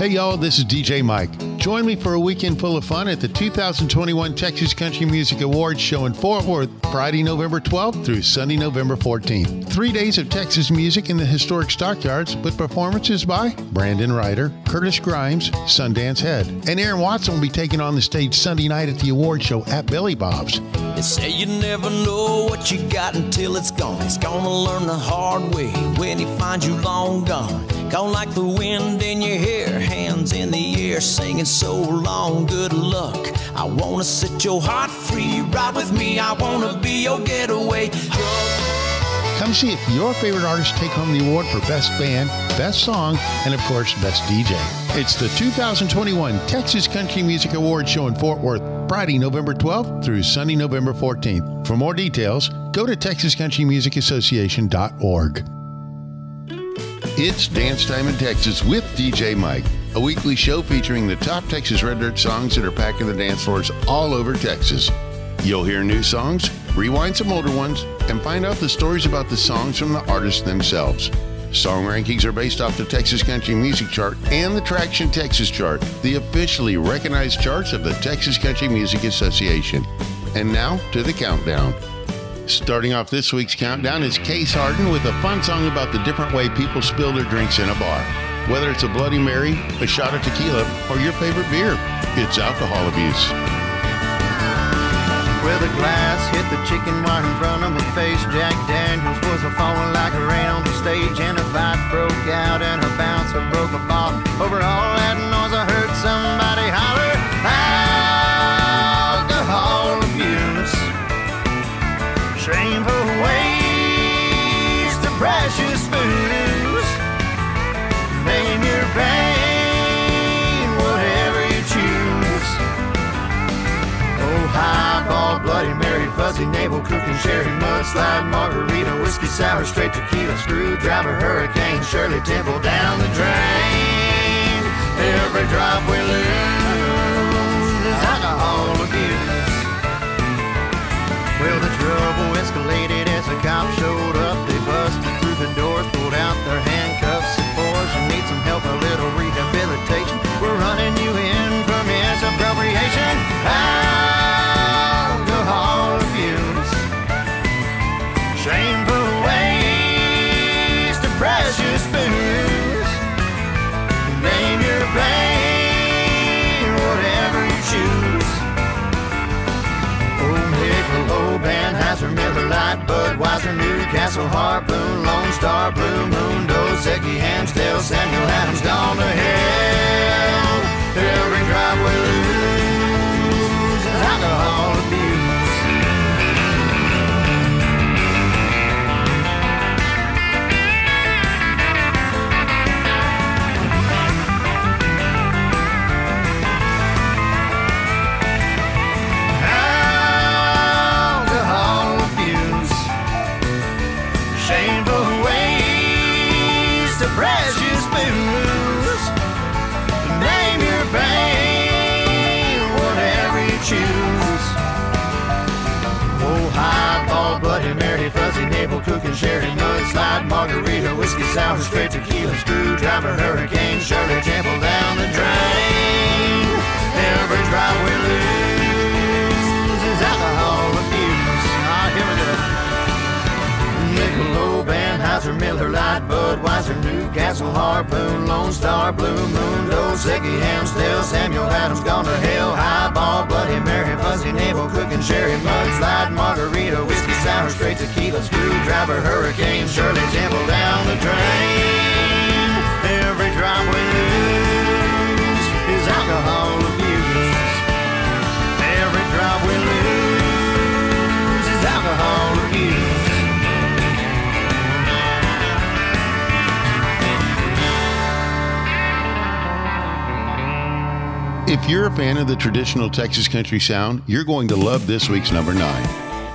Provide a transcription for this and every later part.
Hey y'all, this is DJ Mike. Join me for a weekend full of fun at the 2021 Texas Country Music Awards show in Fort Worth, Friday, November 12th through Sunday, November 14th. Three days of Texas music in the historic stockyards with performances by Brandon Rhyder, Curtis Grimes, Sundance Head, and Aaron Watson will be taking on the stage Sunday night at the award show at Billy Bob's. They say you never know what you got until it's gone. He's gonna learn the hard way when he finds you long gone. Gone like the wind in your hair, hands in the air, singing so long. Good luck. I wanna set your heart free. Ride with me. I wanna be your getaway. Come see if your favorite artist take home the award for Best Band, Best Song, and of course, Best DJ. It's the 2021 Texas Country Music Awards show in Fort Worth, Friday, November 12th through Sunday, November 14th. For more details, go to TexasCountryMusicAssociation.org. It's Dance Time in Texas with DJ Mike, a weekly show featuring the top Texas Red Dirt songs that are packing the dance floors all over Texas. You'll hear new songs, rewind some older ones, and find out the stories about the songs from the artists themselves. Song rankings are based off the Texas Country Music Chart and the Traction Texas Chart, the officially recognized charts of the Texas Country Music Association. And now to the countdown. Starting off this week's countdown is Case Harden with a fun song about the different way people spill their drinks in a bar. Whether it's a Bloody Mary, a shot of tequila, or your favorite beer, it's alcohol abuse. Well, the glass hit the chicken fuzzy navel, cooking sherry, mudslide, margarita, whiskey sour, straight tequila, screwdriver, hurricane, Shirley Temple down the drain. Every drop we lose Lite, Budweiser, Newcastle, Harpoon, Lone Star, Blue Moon, Dos Equis, Amstel, Samuel Adams, gone to hell. Every drop we Harpoon, Lone Star, Blue Moon, Dos Equis, Amstel, Samuel Adams, gone to hell, Highball, Bloody Mary, Fuzzy Navel, cooking sherry, mudslide, margarita, whiskey sour, straight tequila, screwdriver, hurricane, Shirley Temple down the drain. Every drop we lose is alcohol you're a fan of the traditional Texas country sound, you're going to love this week's number nine.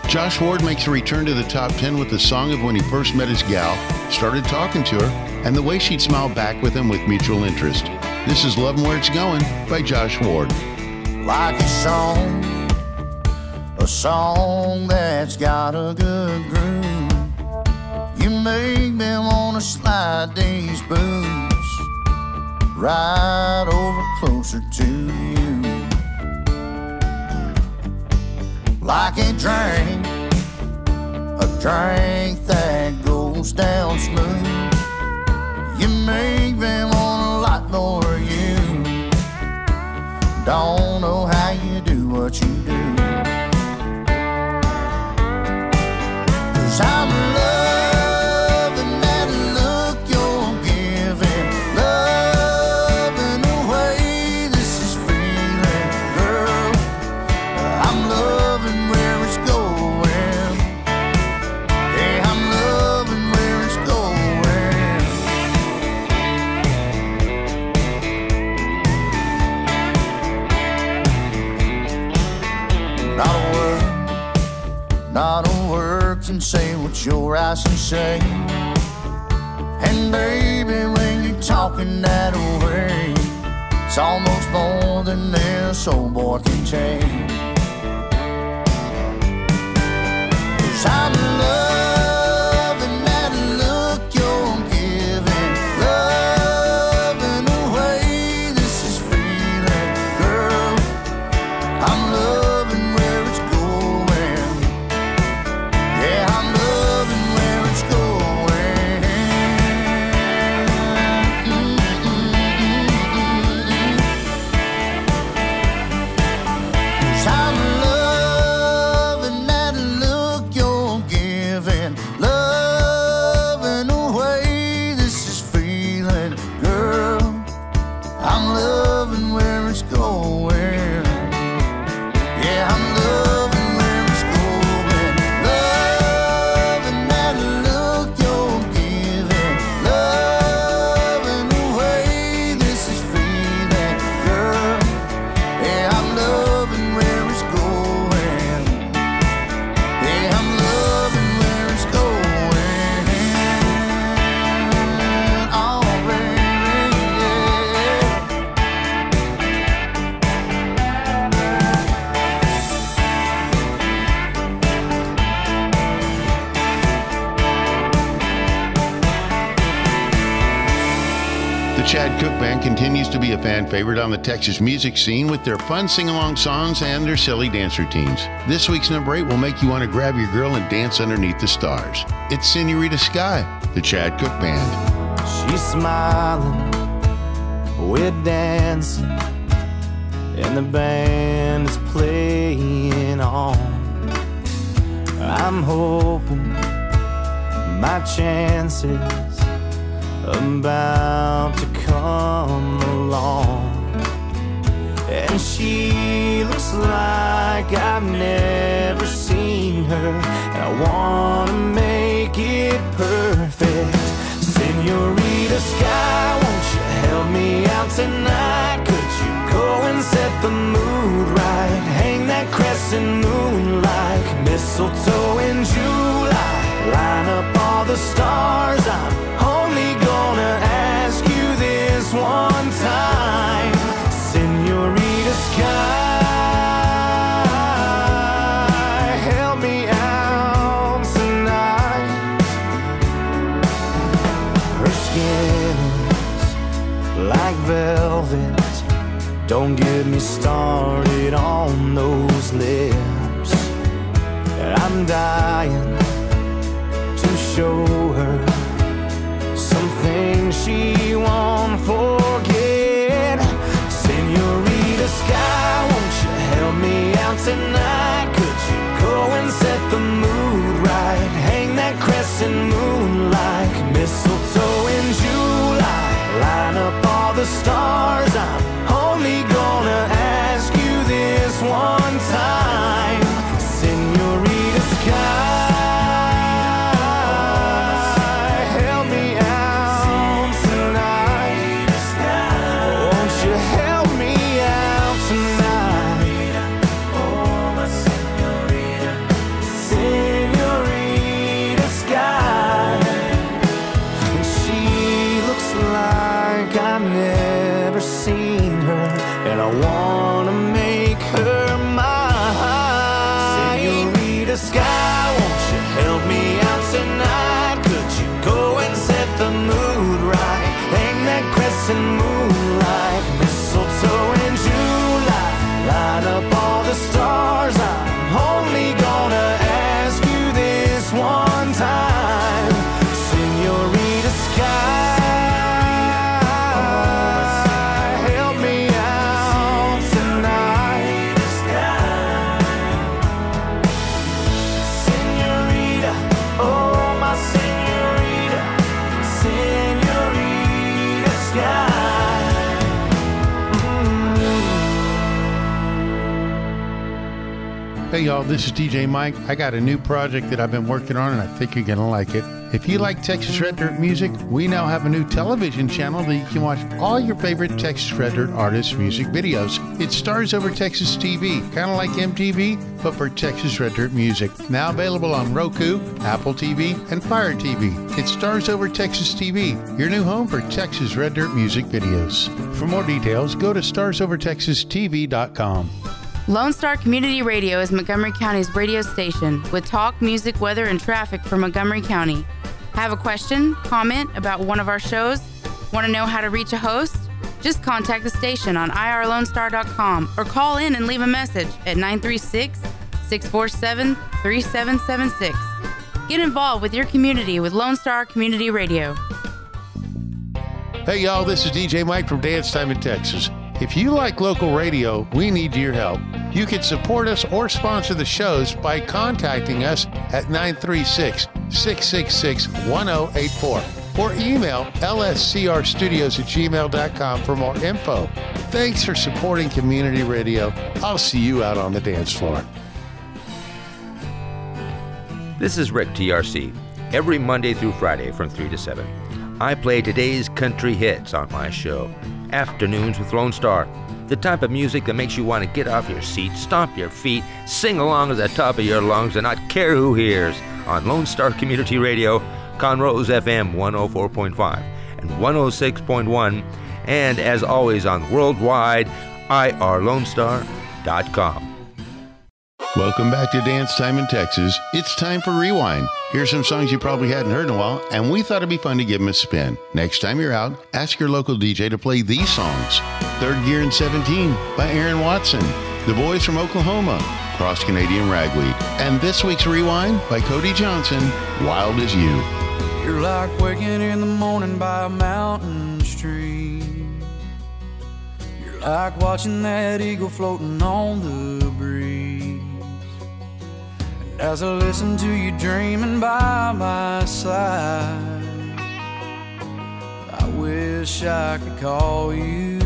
Josh Ward makes a return to the top 10 with the song of when he first met his gal, started talking to her, and the way she'd smile back with him with mutual interest. This is Love Where It's Going by Josh Ward. like a song, a song that's got a good groove. You make me wanna slide these boots. Right over closer to you. Like a drink, a drink that goes down smooth. You make me want a lot more of you. Don't know how you do what you do. Cause I'm what your eyes. And baby, when you're talking that way, it's almost more than this old boy can take. Cause I'm loving fan favorite on the Texas music scene with their fun sing along songs and their silly dance routines. This week's number eight will make you want to grab your girl and dance underneath the stars. It's Senorita Sky, the Chad Cooke Band. She's smiling, we're dancing, and the band is playing on. I'm hoping my chances about to come along. And she looks like I've never seen her. And I wanna make it perfect. Senorita Sky, won't you help me out tonight? Could you go and set the mood right? Hang that crescent moon like mistletoe in July. Line up all the stars. I'm time. And I wanna make her mine. Senorita Sky, won't you help me out tonight? Could you go and set the mood right? Hang that crescent moon this is DJ Mike. I got a new project that I've been working on and I think you're going to like it. If you like Texas Red Dirt music, we now have a new television channel that you can watch all your favorite Texas Red Dirt artists' music videos. It stars over Texas TV, kind of like MTV, but for Texas Red Dirt music. Now available on Roku, Apple TV, and Fire TV. It stars over Texas TV, your new home for Texas Red Dirt music videos. For more details, go to starsovertexastv.com. Lone Star Community Radio is Montgomery County's radio station with talk, music, weather, and traffic for Montgomery County. Have a question, comment about one of our shows? Want to know how to reach a host? Just contact the station on irlonestar.com or call in and leave a message at 936 647 3776. Get involved with your community with Lone Star Community Radio. Hey, y'all, this is DJ Mike from Dance Time in Texas. If you like local radio, we need your help. You can support us or sponsor the shows by contacting us at 936 666 1084 or email lscrstudios at gmail.com for more info. Thanks for supporting community radio. I'll see you out on the dance floor. This is Rick TRC. Every Monday through Friday from 3 to 7, I play today's country hits on my show, Afternoons with Lone Star. The type of music that makes you want to get off your seat, stomp your feet, sing along at the top of your lungs, and not care who hears on Lone Star Community Radio, Conroe's FM 104.5 and 106.1, and as always on worldwide irlonestar.com. Welcome back to Dance Time in Texas. It's time for Rewind. Here's some songs you probably hadn't heard in a while, and we thought it'd be fun to give them a spin. Next time you're out, ask your local DJ to play these songs Third Gear and 17 by Aaron Watson, The Boys from Oklahoma, Cross Canadian Ragweed, and this week's Rewind by Cody Johnson, Wild as You. You're like waking in the morning by a mountain stream. You're like watching that eagle floating on the. And as I listen to you dreaming by my side, I wish I could call you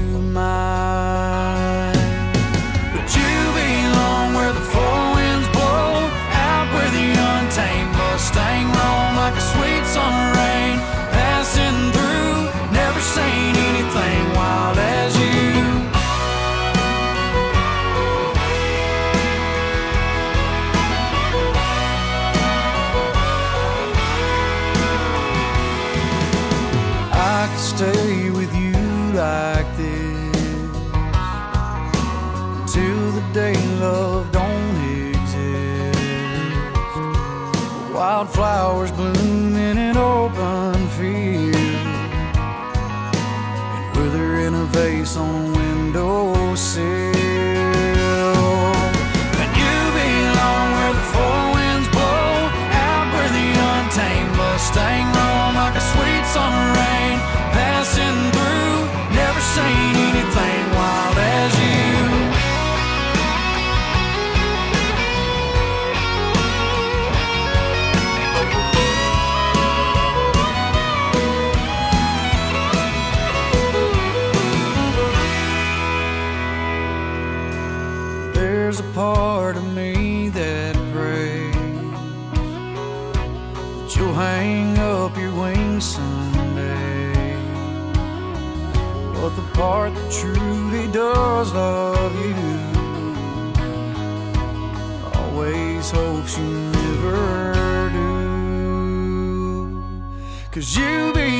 Cause you belong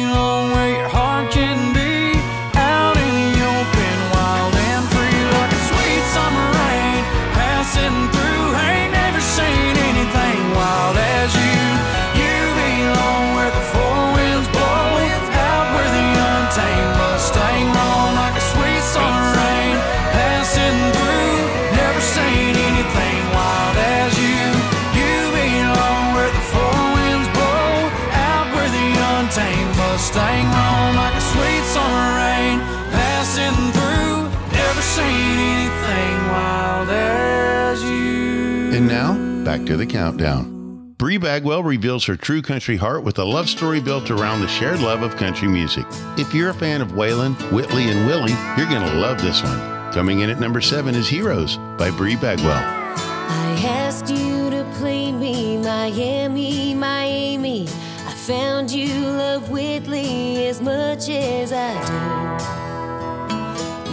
to the countdown. Bri Bagwell reveals her true country heart with a love story built around the shared love of country music. If you're a fan of Waylon, Whitley, and Willie, you're going to love this one. Coming in at number seven is Heroes by Bri Bagwell. I asked you to play me Miami, My Amy. I found you love Whitley as much as I do.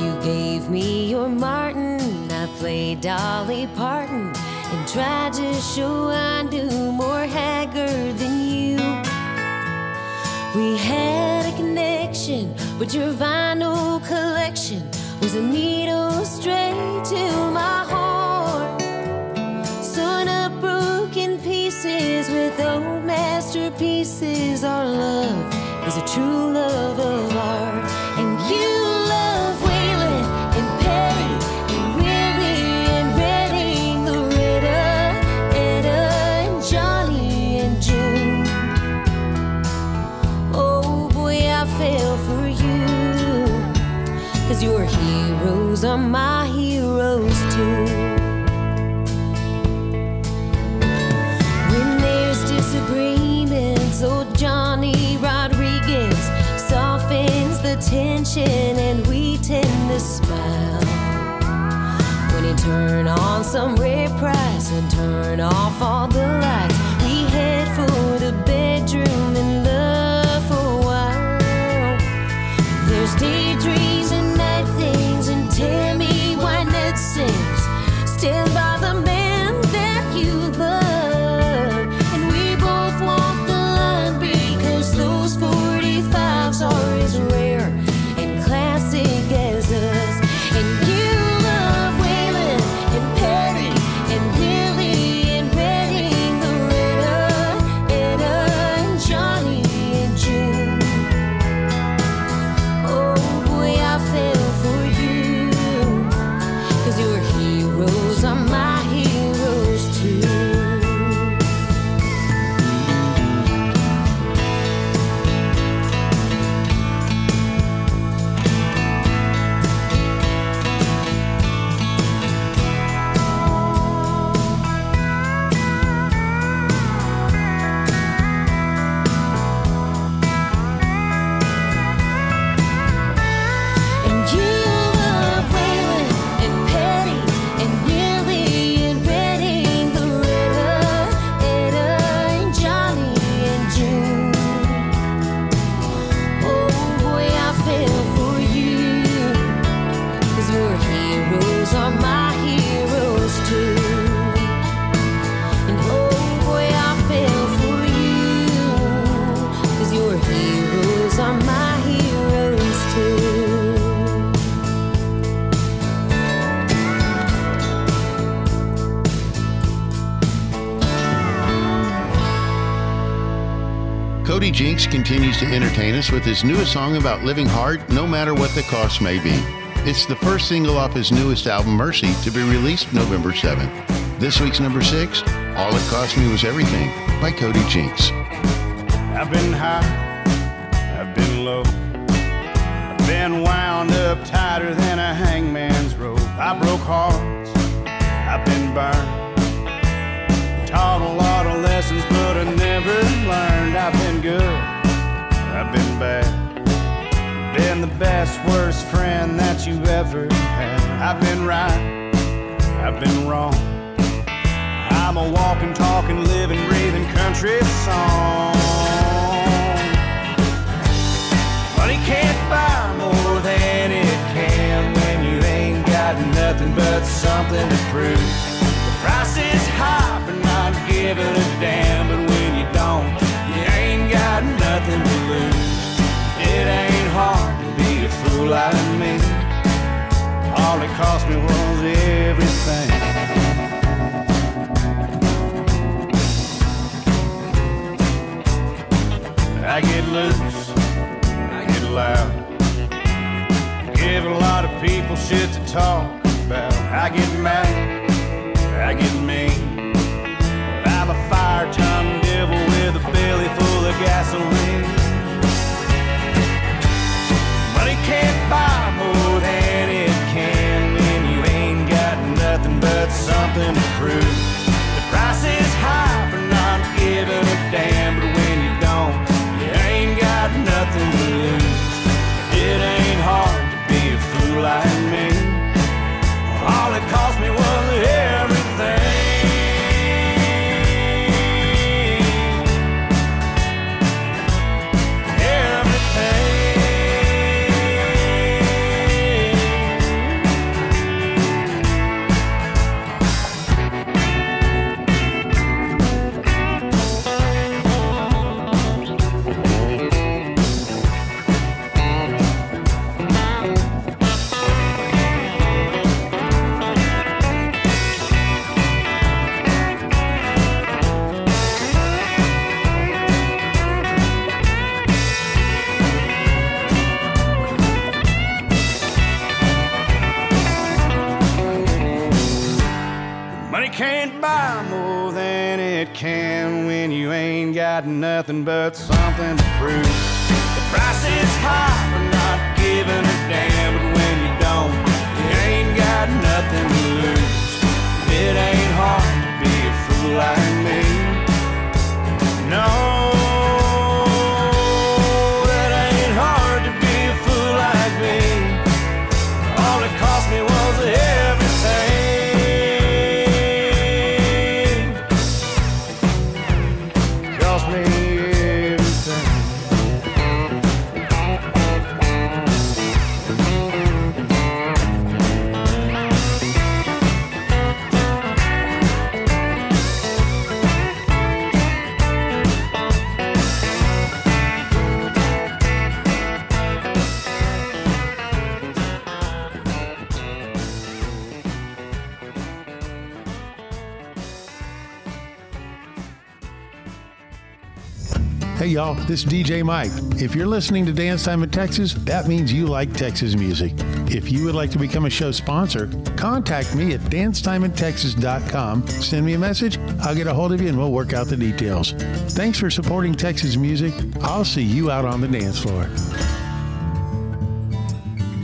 You gave me your Martin, I played Dolly Parton, tried to show I knew more Haggard than you. We had a connection, but your vinyl collection was a needle straight to my heart. Sewn up broken pieces with old masterpieces. Our love is a true love of art. And you Continues to entertain us with his newest song about living hard no matter what the cost may be. It's the first single off his newest album, Mercy, to be released November 7th. This week's number six, All It Cost Me Was Everything by Cody Jinks. I've been high, I've been low. I've been wound up tighter than a hangman's rope. I broke hearts, I've been burned. Taught a lot of lessons, but I never learned. I've been good, been bad. Been the best, worst friend that you ever had. I've been right, I've been wrong. I'm a walking, talking, living, breathing country song. Money can't buy more than it can when you ain't got nothing but something to prove. The price is high for not giving a damn, fool like me. All it cost me was everything. I get loose, I get loud. Give a lot of people shit to talk about. I get mad, I get mean. I'm a fire tongue devil with a belly full of gasoline. Can't buy more than it can when you ain't got nothing but something to prove. The price is high for not giving a damn, but when you don't, you ain't got nothing to lose. It ain't hard to be a fool like got nothing but something to prove. The price is high for not giving a damn, but when you don't, you ain't got nothing to lose. It ain't hard to be a fool like me. No. This is DJ Mike. If you're listening to Dance Time in Texas, that means you like Texas music. If you would like to become a show sponsor, contact me at dancetimeintexas.com. Send me a message, I'll get a hold of you and we'll work out the details. Thanks for supporting Texas music. I'll see you out on the dance floor.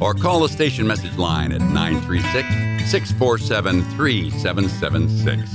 or call the station message line at 936 647 3776.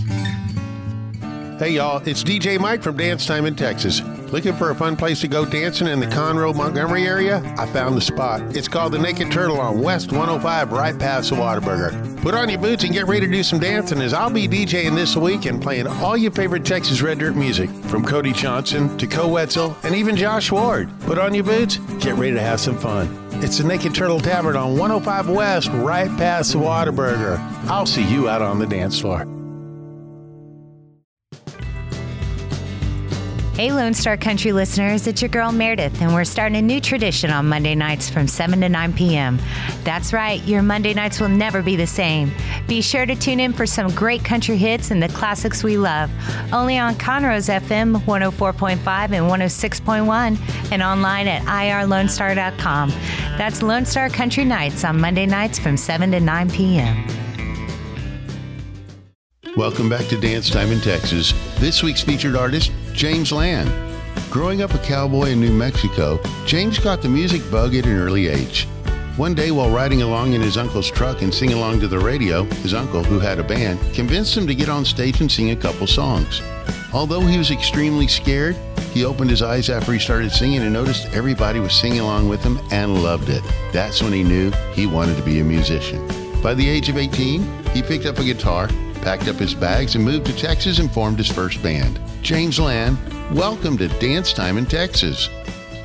Hey y'all, it's DJ Mike from Dance Time in Texas. Looking for a fun place to go dancing in the Conroe, Montgomery area? I found the spot. It's called the Naked Turtle on West 105, right past the Whataburger. Put on your boots and get ready to do some dancing as I'll be DJing this week and playing all your favorite Texas Red Dirt music, from Cody Johnson to Koe Wetzel and even Josh Ward. Put on your boots, get ready to have some fun. It's the Naked Turtle Tavern on 105 West, right past the Whataburger. I'll see you out on the dance floor. Hey, Lone Star Country listeners, it's your girl Meredith, and we're starting a new tradition on Monday nights from 7 to 9 p.m. That's right, your Monday nights will never be the same. Be sure to tune in for some great country hits and the classics we love, only on Conroe's FM 104.5 and 106.1, and online at irlonestar.com. That's Lone Star Country Nights on Monday nights from 7 to 9 p.m. Welcome back to Dance Time in Texas. This week's featured artist, James Land. Growing up a cowboy in New Mexico, James got the music bug at an early age. One day, while riding along in his uncle's truck and singing along to the radio, his uncle, who had a band, convinced him to get on stage and sing a couple songs. Although he was extremely scared, he opened his eyes after he started singing and noticed everybody was singing along with him and loved it. That's when he knew he wanted to be a musician. By the age of 18, he picked up a guitar, packed up his bags, and moved to Texas and formed his first band. James Land, welcome to Dance Time in Texas.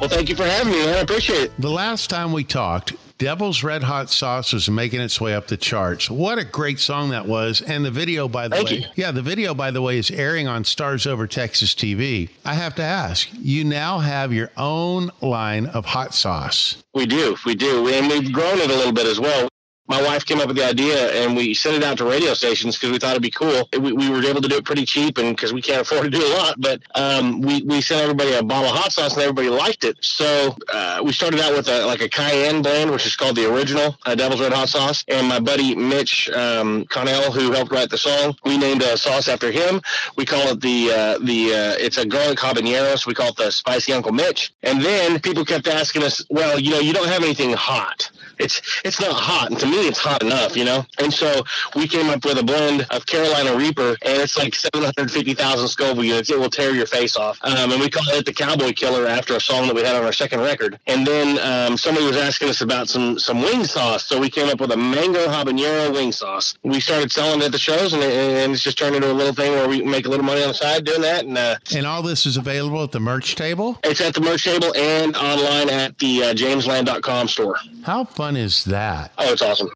Well, thank you for having me, man. I appreciate it. The last time we talked, Devil's Red Hot Sauce was making its way up the charts. What a great song that was. And the video, by the Thank way, you. yeah, the video, by the way, is airing on Stars Over Texas TV. I have to ask, you now have your own line of hot sauce. We do, we do, and we've grown it a little bit as well. My wife came up with the idea, and we sent it out to radio stations because we thought it'd be cool. We, we were able to do it pretty cheap, and because we can't afford to do a lot, but um, we we sent everybody a bottle of hot sauce, and everybody liked it. So uh, we started out with a, like a cayenne blend, which is called the original uh, Devil's Red Hot Sauce. And my buddy Mitch um, Connell, who helped write the song, we named a sauce after him. We call it the uh, the uh, it's a garlic habanero, so we call it the Spicy Uncle Mitch. And then people kept asking us, well, you know, you don't have anything hot. It's it's not hot, and to me, it's hot enough, you know. And so we came up with a blend of Carolina Reaper, and it's like 750,000 Scoville units. It will tear your face off. Um, and we call it the Cowboy Killer after a song that we had on our second record. And then um, somebody was asking us about some some wing sauce, so we came up with a mango habanero wing sauce. We started selling it at the shows, and, it, and it's just turned into a little thing where we make a little money on the side doing that. And uh, And all this is available at the merch table. it's at the merch table and online at the uh, jamesland.com store. How fun is that? Oh, it's awesome.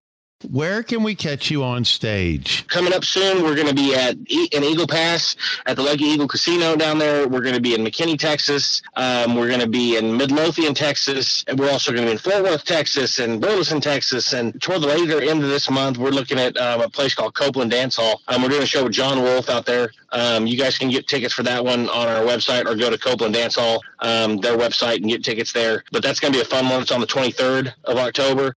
Where can we catch you on stage? Coming up soon, we're going to be at e- Eagle Pass at the Lucky Eagle Casino down there. We're going to be in McKinney, Texas. Um, we're going to be in Midlothian, Texas. And we're also going to be in Fort Worth, Texas, and Burleson, Texas. And toward the later end of this month, we're looking at um, a place called Copeland Dance Hall. Um, we're doing a show with Jon Wolfe out there. Um, you guys can get tickets for that one on our website or go to Copeland Dance Hall, um, their website, and get tickets there. But that's going to be a fun one. It's on the 23rd of October.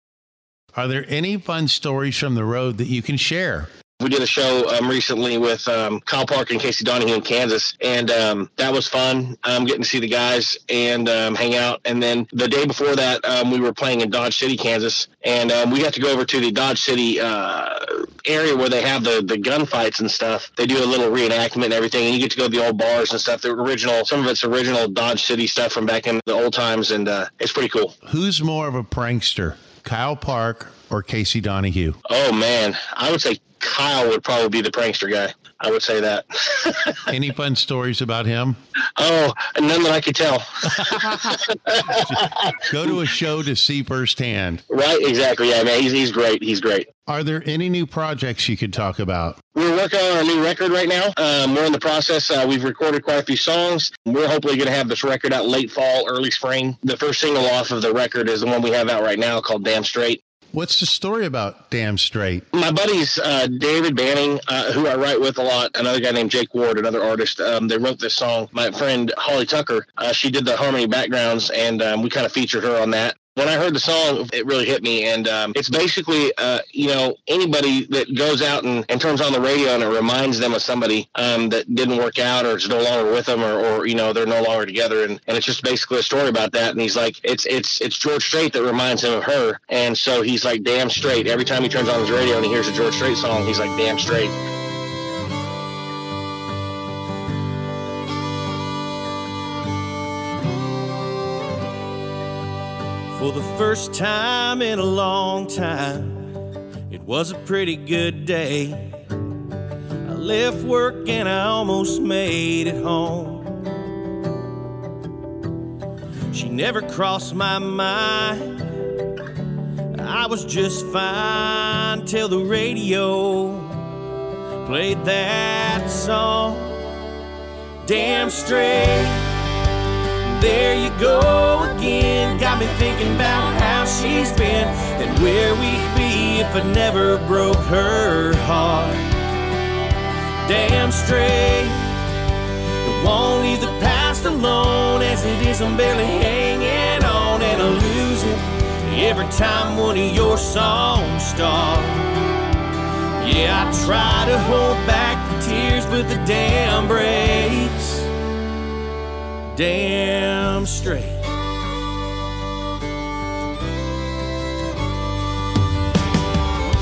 Are there any fun stories from the road that you can share? We did a show um, recently with um, Kyle Park and Casey Donahew in Kansas, and um, that was fun. Um, getting to see the guys and um, hang out. And then the day before that, um, we were playing in Dodge City, Kansas, and um, we got to go over to the Dodge City uh, area where they have the the gunfights and stuff. They do a little reenactment and everything, and you get to go to the old bars and stuff. The original, some of it's original Dodge City stuff from back in the old times, and uh, it's pretty cool. Who's more of a prankster, Kyle Park or Casey Donahew? Oh man, I would say Kyle would probably be the prankster guy. I would say that. Any fun stories about him? Oh, none that I could tell. Go to a show to see firsthand. right? Exactly. Yeah, man. He's he's great. He's great. Are there any new projects you could talk about? We're working on our new record right now. Um, we're in the process. Uh, we've recorded quite a few songs. We're hopefully going to have this record out late fall, early spring. The first single off of the record is the one we have out right now called Damn Straight. What's the story about Damn Straight? My buddies, uh, David Banning, uh, who I write with a lot, another guy named Jake Ward, another artist, um, they wrote this song. My friend Holly Tucker, uh, she did the harmony backgrounds, and um, we kind of featured her on that. When I heard the song, it really hit me. And um, it's basically, uh, you know, anybody that goes out and, and turns on the radio and it reminds them of somebody um, that didn't work out or is no longer with them or, or you know, they're no longer together. And, and it's just basically a story about that. And he's like, it's it's it's George Strait that reminds him of her. And so he's like, damn straight. Every time he turns on his radio and he hears a George Strait song, he's like, damn straight. For the first time in a long time, it was a pretty good day. I left work and I almost made it home. She never crossed my mind. I was just fine till the radio played that song. Damn straight. There you go again. Got me thinking about how she's been and where we'd be if I never broke her heart. Damn straight. It won't leave the past alone as it is. I'm barely hanging on and I lose it every time one of your songs start. Yeah, I try to hold back the tears, but the dam breaks damn straight.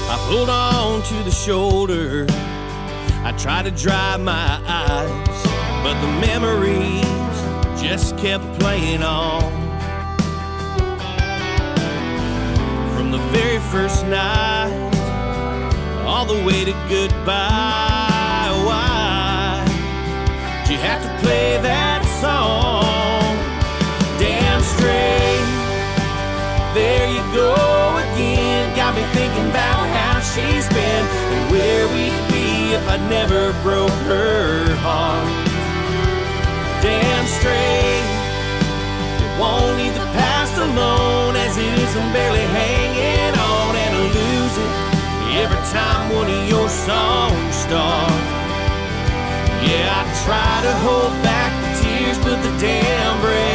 I pulled on to the shoulder. I tried to dry my eyes, but the memories just kept playing on. From the very first night, all the way to goodbye. Why did you have to play that go again. Got me thinking about how she's been and where we'd be if I never broke her heart. Damn straight. It won't leave the past alone as it is. I'm barely hanging on and I lose it every time one of your songs start. Yeah, I try to hold back the tears, but the dam breaks.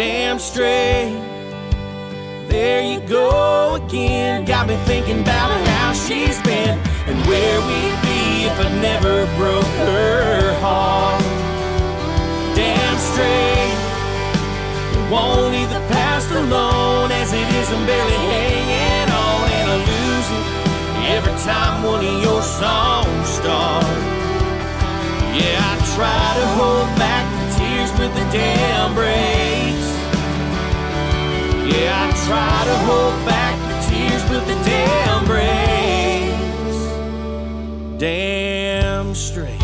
Damn straight. There you go again. Got me thinking about how she's been and where we'd be if I never broke her heart. Damn straight. It won't leave the past alone as it is. I'm barely hanging on and I lose it every time one of your songs starts. Yeah, I try to hold back the tears, but the damn breaks. Yeah, I try to hold back the tears, but the damn breaks. Damn straight.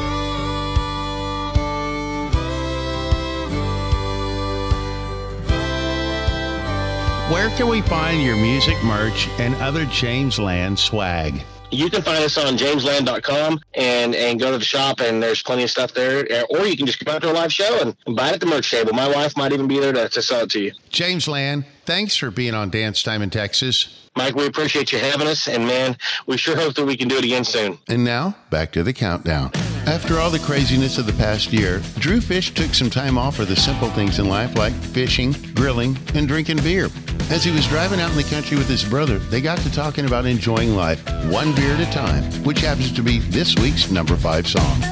Where can we find your music merch and other James Land swag? You can find us on jamesland.com and, and go to the shop, and there's plenty of stuff there. Or you can just come out to a live show and, buy it at the merch table. My wife might even be there to, to sell it to you. James Land, thanks for being on Dance Time in Texas. Mike, we appreciate you having us, and man, we sure hope that we can do it again soon. And now, back to the countdown. After all the craziness of the past year, Drew Fish took some time off for the simple things in life like fishing, grilling, and drinking beer. As he was driving out in the country with his brother, they got to talking about enjoying life one beer at a time, which happens to be this week's number five song.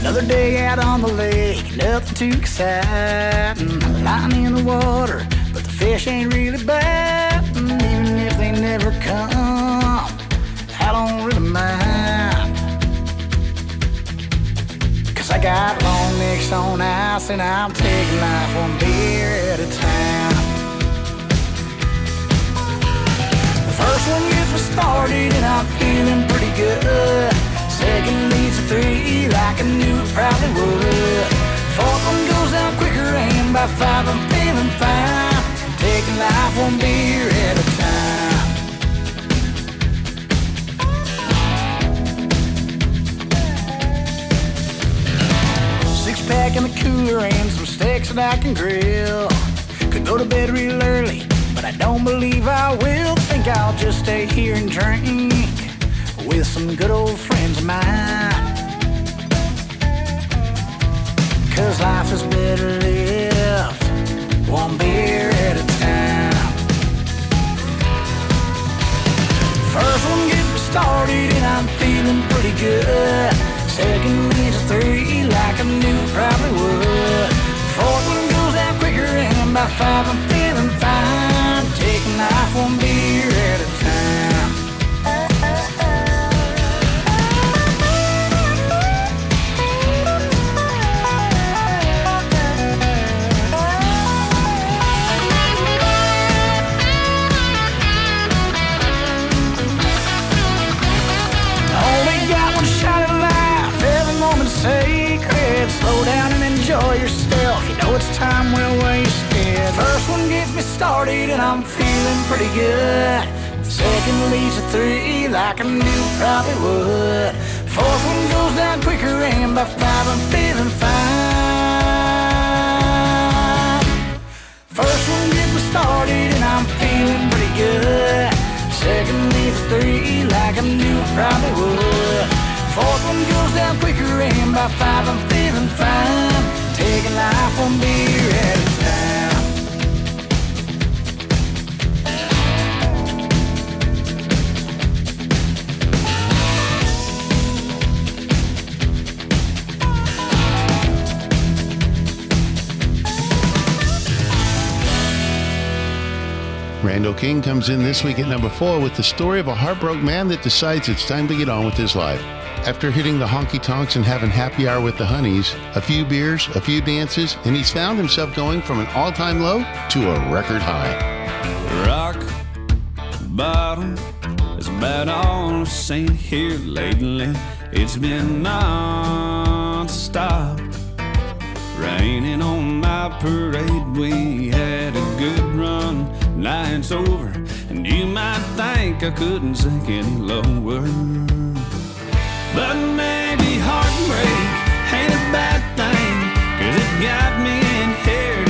Another day out on the lake, nothing too exciting. Line in the water, but the fish ain't really biting. Never come, I don't really mind. Cause I got long necks on ice and I'm taking life one beer at a time. The first one gets me started and I'm feeling pretty good. Second leads to three like I knew it probably would. Fourth one goes down quicker and by five I'm feeling fine. Taking life one beer pack in the cooler and some steaks that I can grill. Could go to bed real early, but I don't believe I will. Think I'll just stay here and drink with some good old friends of mine. Cause life is better lived one beer at a time. First one gets me started and I'm feeling pretty good. Second leads to three like I knew it probably would. Fourth one goes down quicker and by five I'm feeling fine. Taking life one beer it's time well wasted. First one gets me started and I'm feeling pretty good. Second leads to three like I knew probably would. Fourth one goes down quicker and by five I'm feeling fine. First one gets me started and I'm feeling pretty good. Second leads to three like I knew probably would. Fourth one goes down quicker and by five I'm King comes in this week at number four with the story of a heartbroken man that decides it's time to get on with his life. After hitting the honky tonks and having happy hour with the honeys, a few beers, a few dances, and he's found himself going from an all time low to a record high. Rock bottom is about all I've seen here lately. It's been non-stop. Raining on my parade, we had a good run. Now it's over, and you might think I couldn't sink any lower. But maybe heartbreak ain't a bad thing, cause it got me in here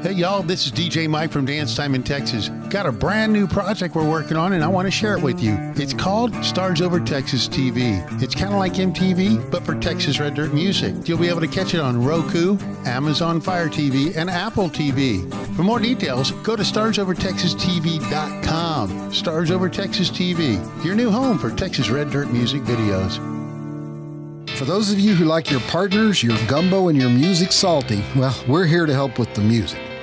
Hey y'all, this is DJ Mike from Dance Time in Texas. Got a brand new project we're working on and I want to share it with you. It's called Stars Over Texas TV. It's kind of like MTV, but for Texas Red Dirt music. You'll be able to catch it on Roku, Amazon Fire TV, and Apple TV. For more details, go to StarsOverTexasTV.com. Stars Over Texas TV, your new home for Texas Red Dirt music videos. For those of you who like your partners, your gumbo, and your music salty, well, we're here to help with the music.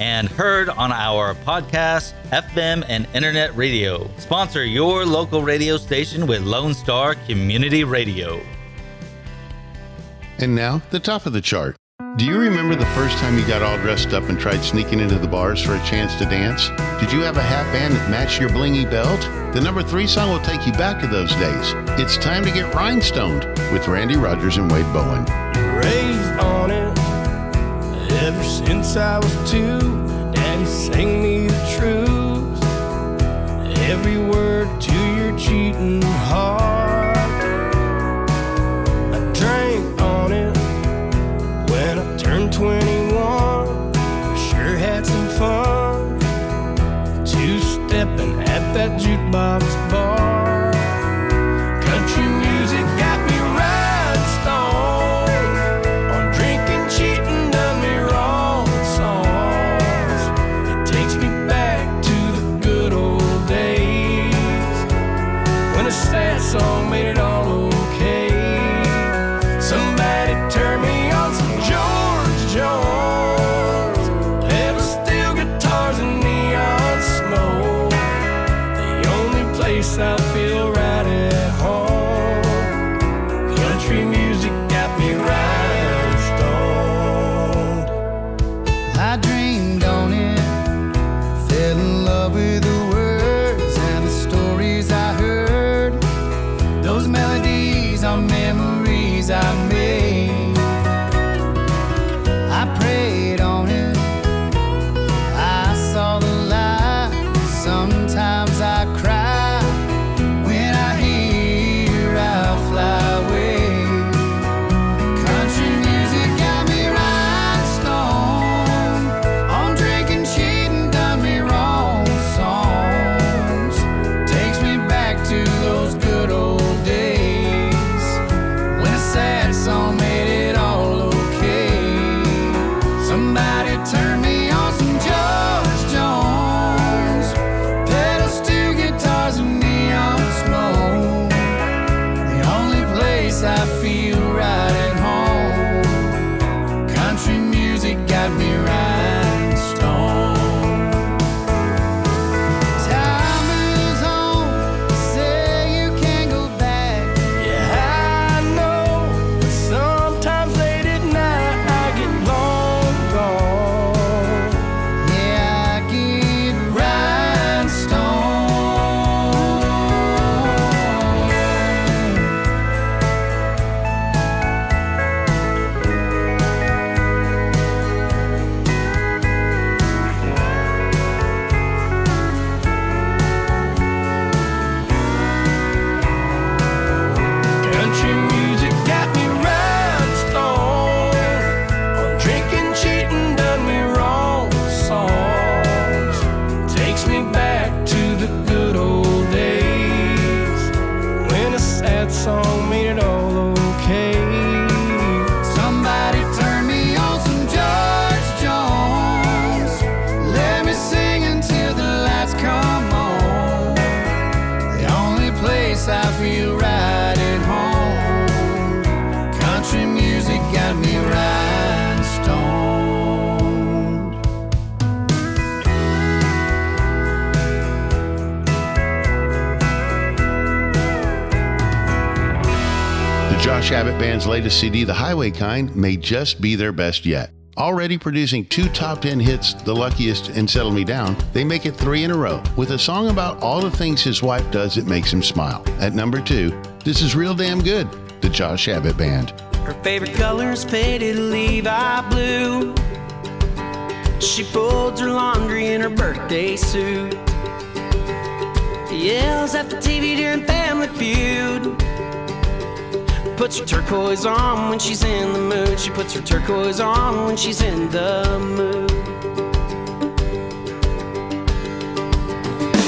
and heard on our podcast, FM, and internet radio. Sponsor your local radio station with Lone Star Community Radio. And now, the top of the chart. Do you remember the first time you got all dressed up and tried sneaking into the bars for a chance to dance? Did you have a hat band that matched your blingy belt? The number three song will take you back to those days. It's time to get rhinestoned with Randy Rogers and Wade Bowen. Raised on it ever since I was two. Daddy sang me the truth. Every word to your cheating heart. I drank on it when I turned 21. We sure had some fun. Two stepping at that jukebox Latest CD, The Highway Kind, may just be their best yet. Already producing two top 10 hits, The Luckiest and Settle Me Down, they make it three in a row with a song about all the things his wife does that makes him smile. At number two, this is real damn good, the Josh Abbott Band. Her favorite color is faded Levi blue. She folds her laundry in her birthday suit. Yells at the TV during Family Feud. Puts her turquoise on when she's in the mood. She puts her turquoise on when she's in the mood.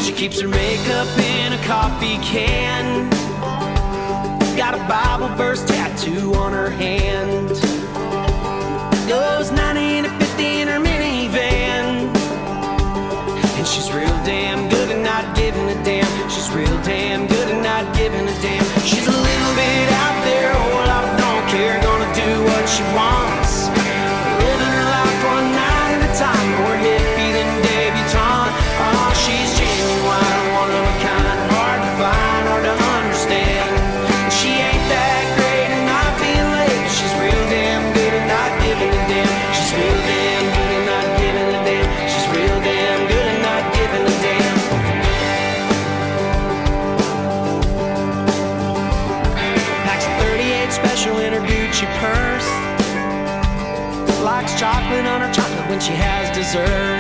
She keeps her makeup in a coffee can. Got a Bible verse tattoo on her hand. Goes 90 to 50 in her minivan. And she's real damn good at not giving a damn. She's real damn good at not giving a damn. She's a little bit when she has desserts.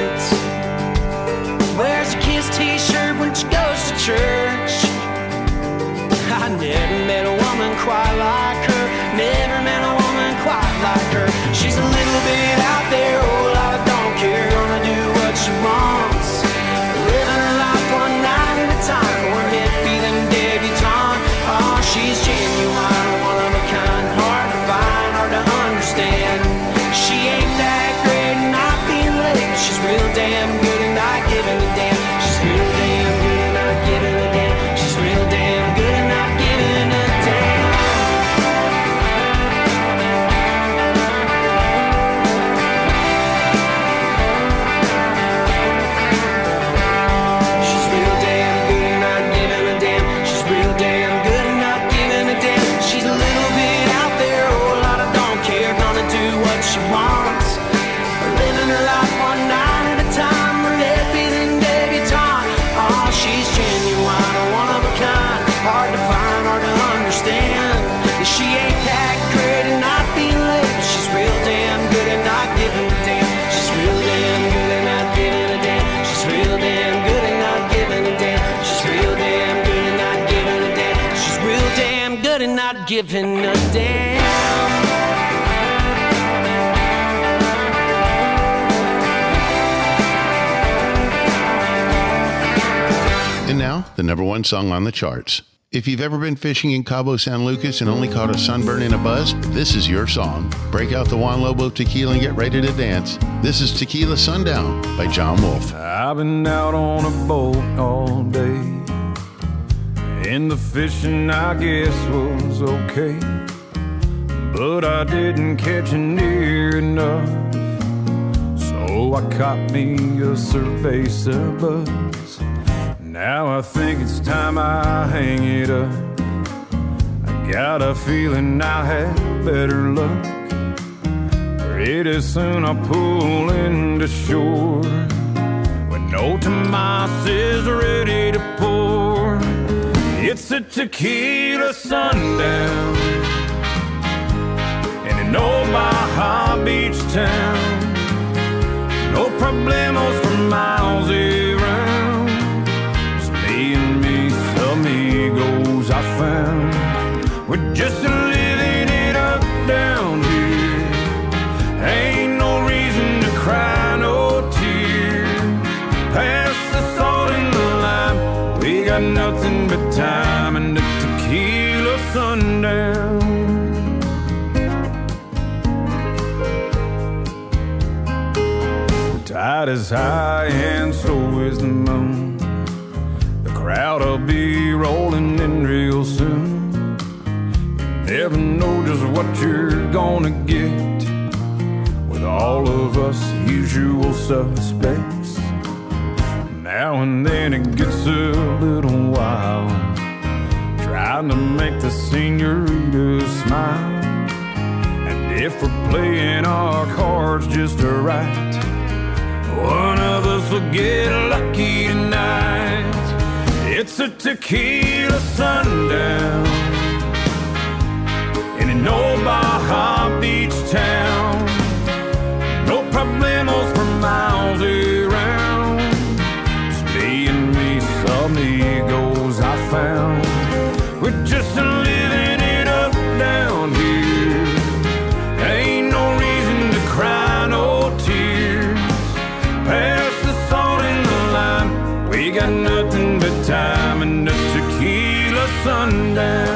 The number one song on the charts. If you've ever been fishing in Cabo San Lucas and only caught a sunburn and a buzz, this is your song. Break out the Juan Lobo tequila and get ready to dance. This is Tequila Sundown by Jon Wolfe. I've been out on a boat all day, and the fishing I guess was okay, but I didn't catch near enough. So I caught me a cerveza buzz. Now I think it's time I hang it up. I got a feeling I have better luck. Pretty soon I'll pull into shore when no Tomas is ready to pour. It's a tequila sundown And in an old Beach town. No problemos for miles I found. We're just living it up down here. Ain't no reason to cry no tears. Pass the salt and the lime. We got nothing but time and a tequila sundown. Tide is high and so is the moon. The crowd'll be rolling in never know just what you're gonna get with all of us usual suspects. Now and then it gets a little wild. Trying to make the senorita smile. And if we're playing our cards just right, one of us will get lucky tonight. It's a tequila sundown in an old Baja Beach town. No problemos for miles around. Just me and me, some amigos I found. We're just living it up down here. Ain't no reason to cry no tears. Pass the salt in the lime. We got nothing but time and a tequila sundown.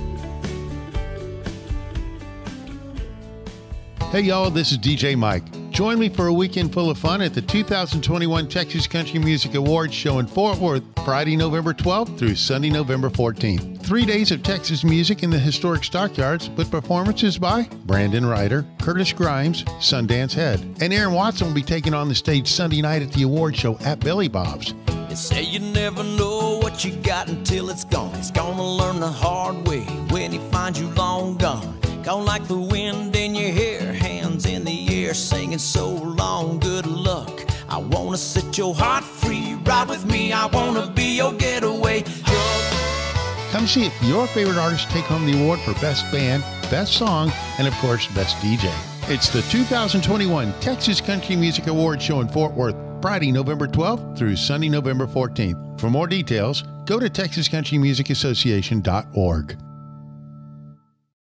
Hey y'all, this is DJ Mike. Join me for a weekend full of fun at the 2021 Texas Country Music Awards show in Fort Worth, Friday, November 12th through Sunday, November 14th. Three days of Texas music in the historic stockyards with performances by Brandon Rhyder, Curtis Grimes, Sundance Head, and Aaron Watson will be taking on the stage Sunday night at the award show at Billy Bob's. They say you never know what you got until it's gone. He's gonna learn the hard way when he finds you long gone. Gone like the wind in your hair, hands in the air, singing so long, good luck. I wanna set your heart free, ride with me. I wanna be your getaway. Come see if your favorite artists take home the award for Best Band, Best Song, and of course, Best DJ. It's the 2021 Texas Country Music Awards show in Fort Worth, Friday, November 12th through Sunday, November 14th. For more details, go to TexasCountryMusicAssociation.org.